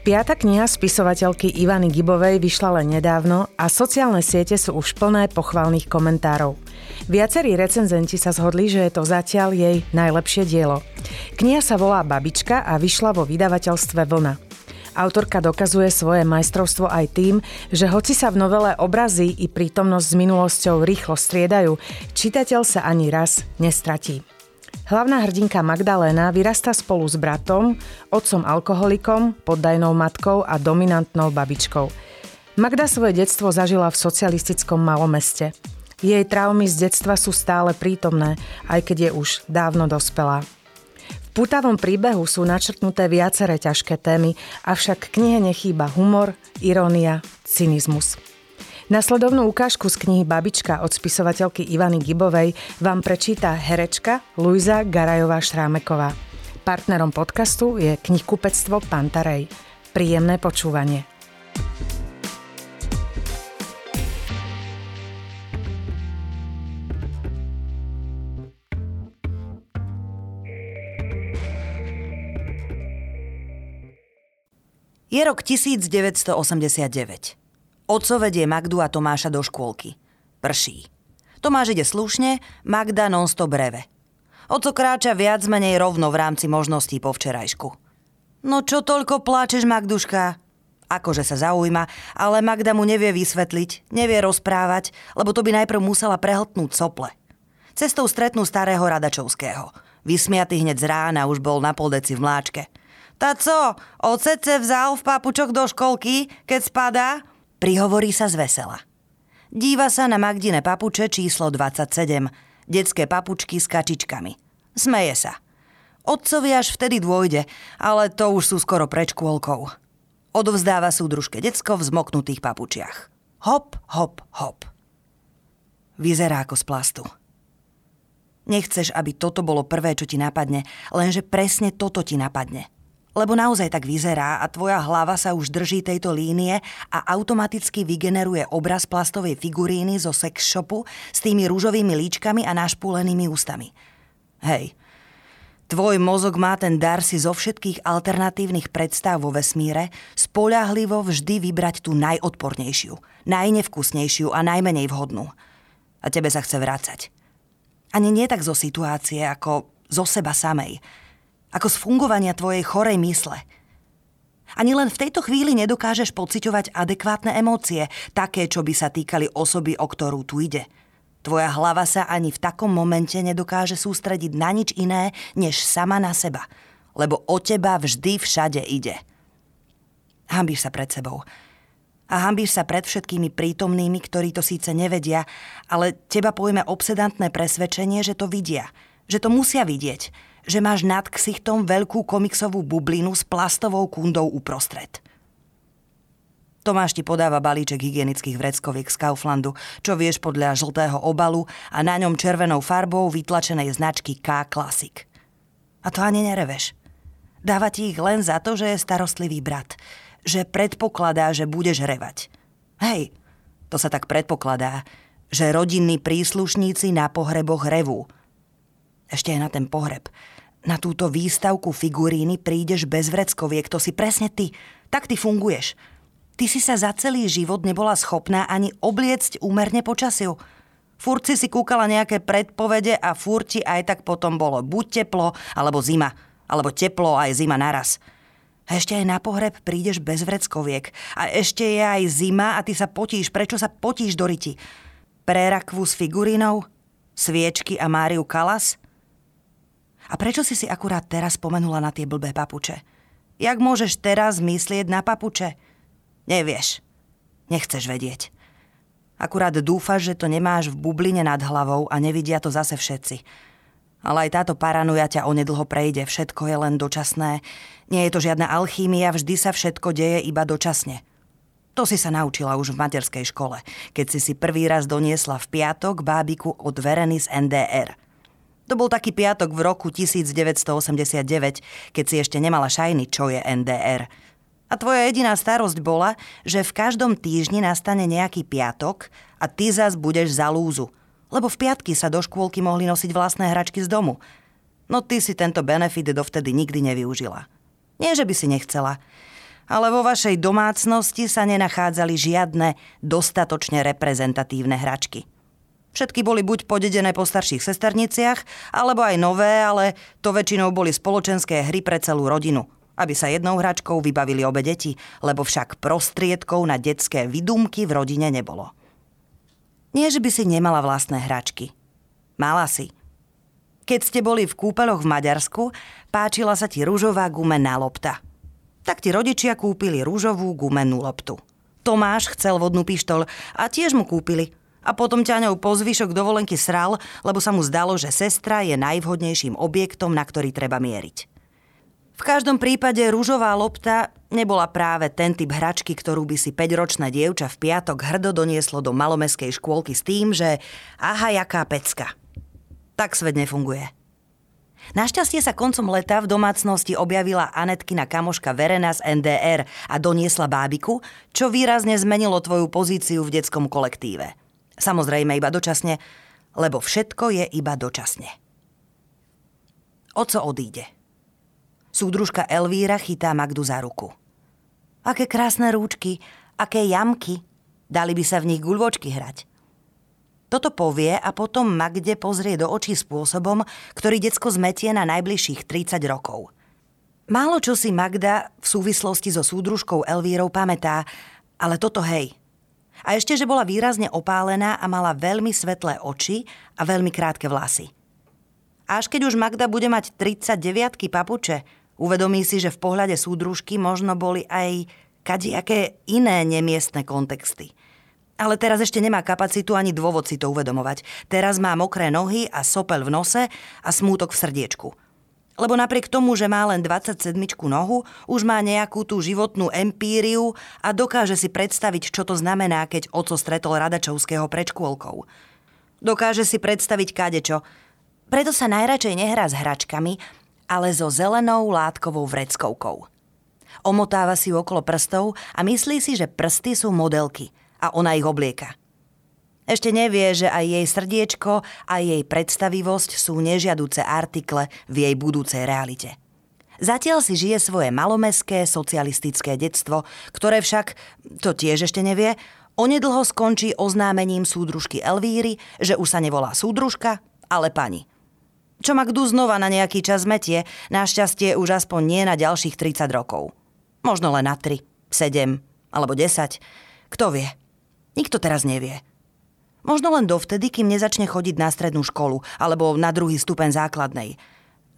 Piata kniha spisovateľky Ivany Gibovej vyšla len nedávno a sociálne siete sú už plné pochvalných komentárov. Viacerí recenzenti sa zhodli, že je to zatiaľ jej najlepšie dielo. Kniha sa volá Babička a vyšla vo vydavateľstve Vlna. Autorka dokazuje svoje majstrovstvo aj tým, že hoci sa v novele obrazy i prítomnosť s minulosťou rýchlo striedajú, čitateľ sa ani raz nestratí. Hlavná hrdinka Magdaléna vyrasta spolu s bratom, otcom alkoholikom, poddajnou matkou a dominantnou babičkou. Magda svoje detstvo zažila v socialistickom malomeste. Jej traumy z detstva sú stále prítomné, aj keď je už dávno dospelá. V putavom príbehu sú načrtnuté viaceré ťažké témy, avšak knihe nechýba humor, irónia, cynizmus. Nasledovnú ukážku z knihy Babička od spisovateľky Ivany Gibovej vám prečíta herečka Luisa Garajová Šrámeková. Partnerom podcastu je knihkupectvo Pantarej. Príjemné počúvanie. Je rok 1989. Oco vedie Magdu a Tomáša do škôlky. Prší. Tomáš ide slušne, Magda non-stop breve. Oco kráča viac menej rovno v rámci možností po včerajšku. No čo toľko pláčeš, Magduška? Akože sa zaujíma, ale Magda mu nevie vysvetliť, nevie rozprávať, lebo to by najprv musela prehltnúť sople. Cestou stretnú starého Radačovského. Vysmiatý hneď z rána už bol na poldeci v mláčke. Tá co, ocece vzal v papučok do školky, keď spadá? Prihovorí sa z vesela. Díva sa na Magdine papuče číslo 27, detské papučky s kačičkami. Smeje sa. Otcovi až vtedy dôjde, ale to už sú skoro pred škôlkou. Odovzdáva súdružke decko v zmoknutých papučiach. Hop, hop, hop. Vyzerá ako z plastu. Nechceš, aby toto bolo prvé, čo ti napadne, lenže presne toto ti napadne – lebo naozaj tak vyzerá a tvoja hlava sa už drží tejto línie a automaticky vygeneruje obraz plastovej figuríny zo sex shopu s tými rúžovými líčkami a našpúlenými ústami. Hej, tvoj mozog má ten dar si zo všetkých alternatívnych predstav vo vesmíre spoľahlivo vždy vybrať tú najodpornejšiu, najnevkusnejšiu a najmenej vhodnú. A tebe sa chce vrácať. Ani nie tak zo situácie, ako zo seba samej – ako z fungovania tvojej chorej mysle. Ani len v tejto chvíli nedokážeš pociťovať adekvátne emócie, také, čo by sa týkali osoby, o ktorú tu ide. Tvoja hlava sa ani v takom momente nedokáže sústrediť na nič iné, než sama na seba. Lebo o teba vždy všade ide. Hambíš sa pred sebou. A hambíš sa pred všetkými prítomnými, ktorí to síce nevedia, ale teba pojme obsedantné presvedčenie, že to vidia. Že to musia vidieť že máš nad ksichtom veľkú komiksovú bublinu s plastovou kundou uprostred. Tomáš ti podáva balíček hygienických vreckoviek z Kauflandu, čo vieš podľa žltého obalu a na ňom červenou farbou vytlačenej značky K Classic. A to ani nereveš. Dáva ti ich len za to, že je starostlivý brat. Že predpokladá, že budeš revať. Hej, to sa tak predpokladá, že rodinní príslušníci na pohreboch revú. Ešte aj na ten pohreb na túto výstavku figuríny prídeš bez vreckoviek, to si presne ty. Tak ty funguješ. Ty si sa za celý život nebola schopná ani obliecť úmerne počasiu. Furt si si kúkala nejaké predpovede a furti aj tak potom bolo buď teplo, alebo zima. Alebo teplo aj zima naraz. A ešte aj na pohreb prídeš bez vreckoviek. A ešte je aj zima a ty sa potíš. Prečo sa potíš do riti? Prerakvu s figurínou? Sviečky a Máriu Kalas? A prečo si si akurát teraz spomenula na tie blbé papuče? Jak môžeš teraz myslieť na papuče? Nevieš. Nechceš vedieť. Akurát dúfaš, že to nemáš v bubline nad hlavou a nevidia to zase všetci. Ale aj táto paranoja ťa onedlho prejde, všetko je len dočasné. Nie je to žiadna alchímia, vždy sa všetko deje iba dočasne. To si sa naučila už v materskej škole, keď si si prvý raz doniesla v piatok bábiku od Vereny z NDR – to bol taký piatok v roku 1989, keď si ešte nemala šajny, čo je NDR. A tvoja jediná starosť bola, že v každom týždni nastane nejaký piatok a ty zas budeš za lúzu. Lebo v piatky sa do škôlky mohli nosiť vlastné hračky z domu. No ty si tento benefit dovtedy nikdy nevyužila. Nie, že by si nechcela, ale vo vašej domácnosti sa nenachádzali žiadne dostatočne reprezentatívne hračky. Všetky boli buď podedené po starších sesterniciach, alebo aj nové, ale to väčšinou boli spoločenské hry pre celú rodinu, aby sa jednou hračkou vybavili obe deti, lebo však prostriedkov na detské vydumky v rodine nebolo. Nie, že by si nemala vlastné hračky. Mala si. Keď ste boli v kúpeloch v Maďarsku, páčila sa ti rúžová gumená lopta. Tak ti rodičia kúpili rúžovú gumenú loptu. Tomáš chcel vodnú pištol a tiež mu kúpili – a potom ťaňou po zvyšok dovolenky sral, lebo sa mu zdalo, že sestra je najvhodnejším objektom, na ktorý treba mieriť. V každom prípade rúžová lopta nebola práve ten typ hračky, ktorú by si 5-ročná dievča v piatok hrdo donieslo do malomeskej škôlky s tým, že aha, jaká pecka. Tak svet nefunguje. Našťastie sa koncom leta v domácnosti objavila Anetkina kamoška Verena z NDR a doniesla bábiku, čo výrazne zmenilo tvoju pozíciu v detskom kolektíve. Samozrejme iba dočasne, lebo všetko je iba dočasne. Oco odíde. Súdružka Elvíra chytá Magdu za ruku. Aké krásne rúčky, aké jamky. Dali by sa v nich guľvočky hrať. Toto povie a potom Magde pozrie do očí spôsobom, ktorý decko zmetie na najbližších 30 rokov. Málo čo si Magda v súvislosti so súdružkou Elvírou pamätá, ale toto hej – a ešte, že bola výrazne opálená a mala veľmi svetlé oči a veľmi krátke vlasy. Až keď už Magda bude mať 39 papuče, uvedomí si, že v pohľade súdružky možno boli aj kadiaké iné nemiestne kontexty. Ale teraz ešte nemá kapacitu ani dôvod si to uvedomovať. Teraz má mokré nohy a sopel v nose a smútok v srdiečku – lebo napriek tomu, že má len 27 nohu, už má nejakú tú životnú empíriu a dokáže si predstaviť, čo to znamená, keď oco stretol Radačovského pred škôlkou. Dokáže si predstaviť kadečo. Preto sa najradšej nehrá s hračkami, ale so zelenou látkovou vreckovkou. Omotáva si ju okolo prstov a myslí si, že prsty sú modelky a ona ich oblieka. Ešte nevie, že aj jej srdiečko a jej predstavivosť sú nežiaduce artikle v jej budúcej realite. Zatiaľ si žije svoje malomeské socialistické detstvo, ktoré však, to tiež ešte nevie, onedlho skončí oznámením súdružky Elvíry, že už sa nevolá súdružka, ale pani. Čo ma kdu znova na nejaký čas metie, našťastie už aspoň nie na ďalších 30 rokov. Možno len na 3, 7 alebo 10. Kto vie? Nikto teraz nevie. Možno len dovtedy, kým nezačne chodiť na strednú školu alebo na druhý stupeň základnej.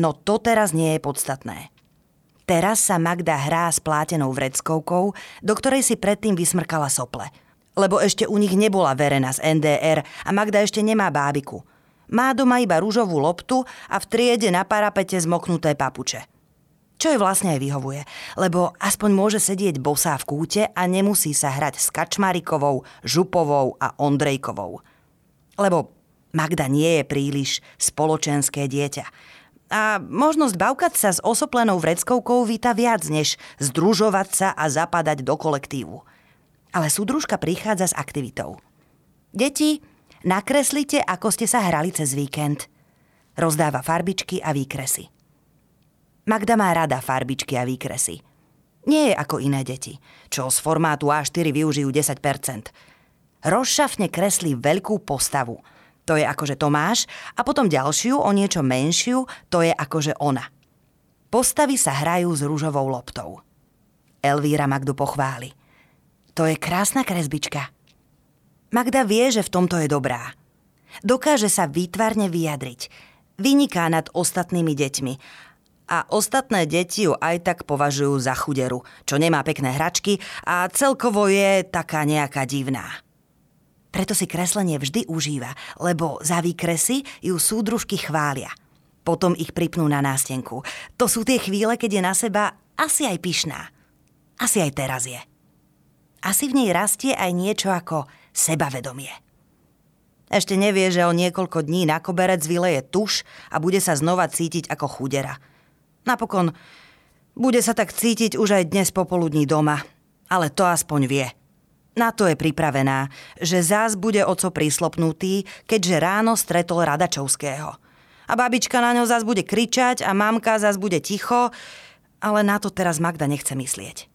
No to teraz nie je podstatné. Teraz sa Magda hrá s plátenou vreckovkou, do ktorej si predtým vysmrkala sople. Lebo ešte u nich nebola Verena z NDR a Magda ešte nemá bábiku. Má doma iba rúžovú loptu a v triede na parapete zmoknuté papuče. Čo jej vlastne aj vyhovuje, lebo aspoň môže sedieť bosá v kúte a nemusí sa hrať s Kačmarikovou, Župovou a Ondrejkovou. Lebo Magda nie je príliš spoločenské dieťa. A možnosť bavkať sa s osoplenou vreckovkou víta viac, než združovať sa a zapadať do kolektívu. Ale súdružka prichádza s aktivitou. Deti, nakreslite, ako ste sa hrali cez víkend. Rozdáva farbičky a výkresy. Magda má rada farbičky a výkresy. Nie je ako iné deti, čo z formátu A4 využijú 10%. Rozšafne kreslí veľkú postavu. To je akože Tomáš a potom ďalšiu, o niečo menšiu, to je akože ona. Postavy sa hrajú s rúžovou loptou. Elvíra Magdu pochváli. To je krásna kresbička. Magda vie, že v tomto je dobrá. Dokáže sa výtvarne vyjadriť. Vyniká nad ostatnými deťmi a ostatné deti ju aj tak považujú za chuderu, čo nemá pekné hračky a celkovo je taká nejaká divná. Preto si kreslenie vždy užíva, lebo za výkresy ju súdružky chvália. Potom ich pripnú na nástenku. To sú tie chvíle, keď je na seba asi aj pyšná. Asi aj teraz je. Asi v nej rastie aj niečo ako sebavedomie. Ešte nevie, že o niekoľko dní na koberec vyleje tuš a bude sa znova cítiť ako chudera – Napokon bude sa tak cítiť už aj dnes popoludní doma. Ale to aspoň vie. Na to je pripravená, že zás bude oco prislopnutý, keďže ráno stretol Radačovského. A babička na ňo zás bude kričať a mamka zás bude ticho, ale na to teraz Magda nechce myslieť.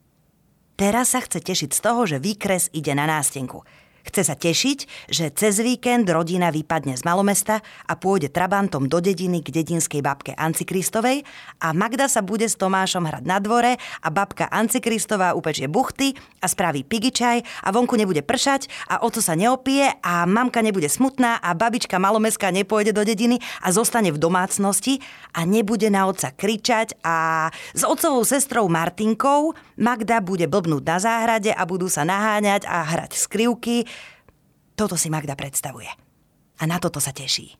Teraz sa chce tešiť z toho, že výkres ide na nástenku. Chce sa tešiť, že cez víkend rodina vypadne z malomesta a pôjde trabantom do dediny k dedinskej babke Ancikristovej a Magda sa bude s Tomášom hrať na dvore a babka Ancikristová upečie buchty a spraví pigičaj a vonku nebude pršať a oco sa neopije a mamka nebude smutná a babička malomestská nepôjde do dediny a zostane v domácnosti a nebude na otca kričať a s otcovou sestrou Martinkou Magda bude blbnúť na záhrade a budú sa naháňať a hrať skrivky toto si Magda predstavuje. A na toto sa teší.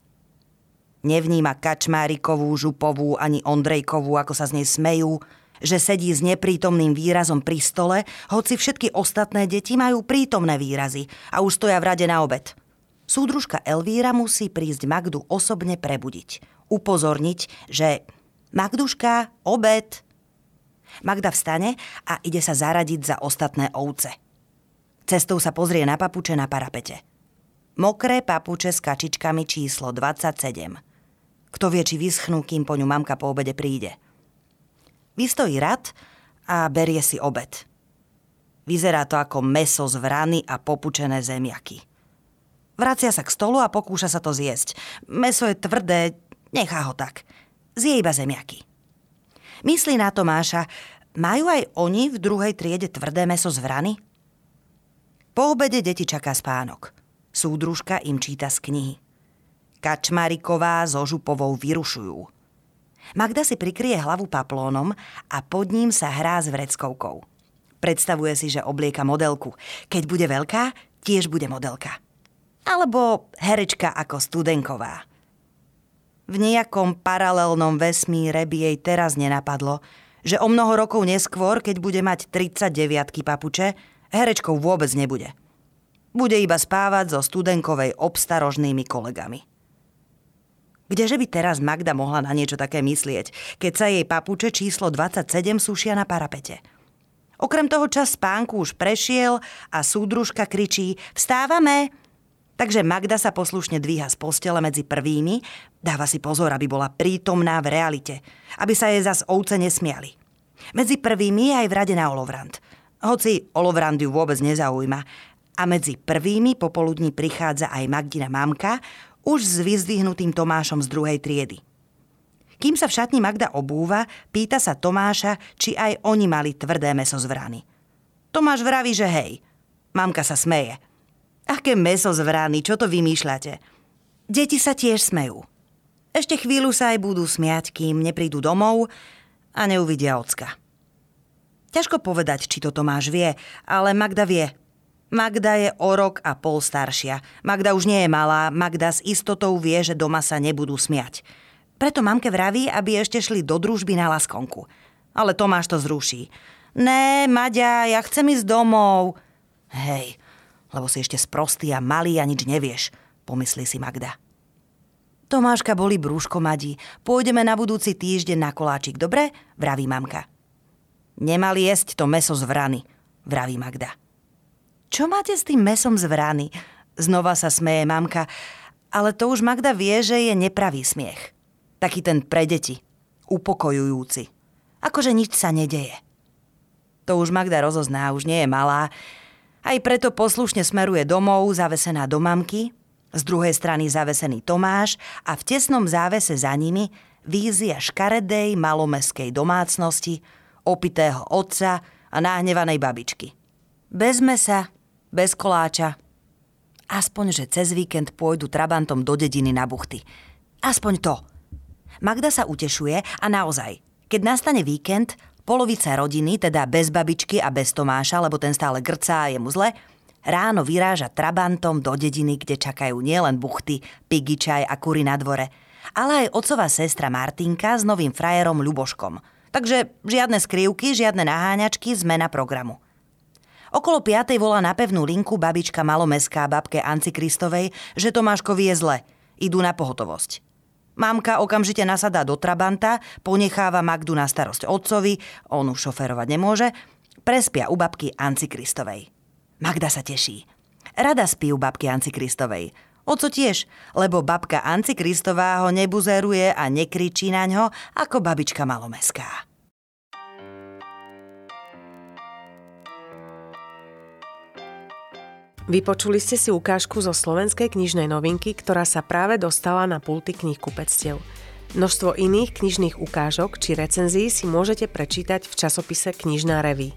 Nevníma Kačmárikovú, Župovú ani Ondrejkovú, ako sa z nej smejú, že sedí s neprítomným výrazom pri stole, hoci všetky ostatné deti majú prítomné výrazy a už stoja v rade na obed. Súdružka Elvíra musí prísť Magdu osobne prebudiť. Upozorniť, že Magduška, obed. Magda vstane a ide sa zaradiť za ostatné ovce. Cestou sa pozrie na papuče na parapete. Mokré papuče s kačičkami číslo 27. Kto vie, či vyschnú, kým po ňu mamka po obede príde. Vystojí rad a berie si obed. Vyzerá to ako meso z vrany a popučené zemiaky. Vracia sa k stolu a pokúša sa to zjesť. Meso je tvrdé, nechá ho tak. Zje iba zemiaky. Myslí na Tomáša, majú aj oni v druhej triede tvrdé meso z vrany? Po obede deti čaká spánok. Súdružka im číta z knihy. Kačmariková so Župovou vyrušujú. Magda si prikrie hlavu paplónom a pod ním sa hrá s vreckovkou. Predstavuje si, že oblieka modelku. Keď bude veľká, tiež bude modelka. Alebo herečka ako studenková. V nejakom paralelnom vesmíre by jej teraz nenapadlo, že o mnoho rokov neskôr, keď bude mať 39 papuče, herečkou vôbec nebude. Bude iba spávať so studenkovej obstarožnými kolegami. Kdeže by teraz Magda mohla na niečo také myslieť, keď sa jej papuče číslo 27 sušia na parapete? Okrem toho čas spánku už prešiel a súdružka kričí Vstávame! Takže Magda sa poslušne dvíha z postele medzi prvými, dáva si pozor, aby bola prítomná v realite, aby sa jej zas ovce nesmiali. Medzi prvými aj v rade na Olovrant – hoci Olovrandiu vôbec nezaujíma. A medzi prvými popoludní prichádza aj Magdina mamka, už s vyzdvihnutým Tomášom z druhej triedy. Kým sa v šatni Magda obúva, pýta sa Tomáša, či aj oni mali tvrdé meso z vrany. Tomáš vraví, že hej. Mamka sa smeje. Aké meso z vrany, čo to vymýšľate? Deti sa tiež smejú. Ešte chvíľu sa aj budú smiať, kým neprídu domov a neuvidia ocka. Ťažko povedať, či to Tomáš vie, ale Magda vie. Magda je o rok a pol staršia. Magda už nie je malá, Magda s istotou vie, že doma sa nebudú smiať. Preto mamke vraví, aby ešte šli do družby na laskonku. Ale Tomáš to zruší. Né, Maďa, ja chcem ísť domov. Hej, lebo si ešte sprostý a malý a nič nevieš, pomyslí si Magda. Tomáška boli brúško Madi. Pôjdeme na budúci týždeň na koláčik, dobre? Vraví mamka. Nemali jesť to meso z vrany, vraví Magda. Čo máte s tým mesom z vrany? Znova sa smeje mamka, ale to už Magda vie, že je nepravý smiech. Taký ten pre deti, upokojujúci. Akože nič sa nedeje. To už Magda rozozná, už nie je malá. Aj preto poslušne smeruje domov, zavesená do mamky, z druhej strany zavesený Tomáš a v tesnom závese za nimi vízia škaredej malomeskej domácnosti, opitého otca a nahnevanej babičky. Bez mesa, bez koláča. Aspoň, že cez víkend pôjdu trabantom do dediny na buchty. Aspoň to. Magda sa utešuje a naozaj, keď nastane víkend, polovica rodiny, teda bez babičky a bez Tomáša, lebo ten stále grcá a je mu zle, ráno vyráža trabantom do dediny, kde čakajú nielen buchty, pigičaj a kury na dvore, ale aj otcová sestra Martinka s novým frajerom Ľuboškom – Takže žiadne skrývky, žiadne naháňačky, zmena programu. Okolo piatej volá na pevnú linku babička malomeská babke Ancikristovej, že Tomáškovi je zle. Idú na pohotovosť. Mamka okamžite nasadá do Trabanta, ponecháva Magdu na starosť otcovi, on už šoferovať nemôže, prespia u babky Ancikristovej. Magda sa teší. Rada spí u babky Ancikristovej. Oco tiež, lebo babka Ancikristová ho nebuzeruje a nekričí na ňo ako babička malomeská. Vypočuli ste si ukážku zo slovenskej knižnej novinky, ktorá sa práve dostala na pulty kníh kupectiev. Množstvo iných knižných ukážok či recenzií si môžete prečítať v časopise Knižná revy.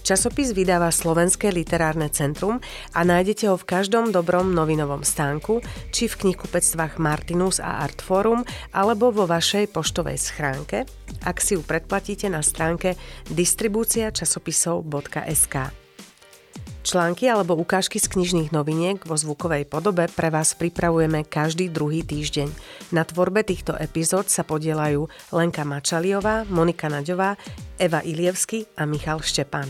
Časopis vydáva Slovenské literárne centrum a nájdete ho v každom dobrom novinovom stánku, či v knihkupectvách Martinus a Artforum, alebo vo vašej poštovej schránke, ak si ju predplatíte na stránke distribúciačasopisov.sk. Články alebo ukážky z knižných noviniek vo zvukovej podobe pre vás pripravujeme každý druhý týždeň. Na tvorbe týchto epizód sa podielajú Lenka Mačaliová, Monika Naďová, Eva Ilievsky a Michal Štepan.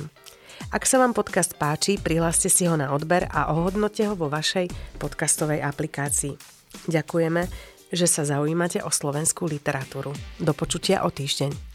Ak sa vám podcast páči, prihláste si ho na odber a ohodnote ho vo vašej podcastovej aplikácii. Ďakujeme, že sa zaujímate o slovenskú literatúru. Do počutia o týždeň.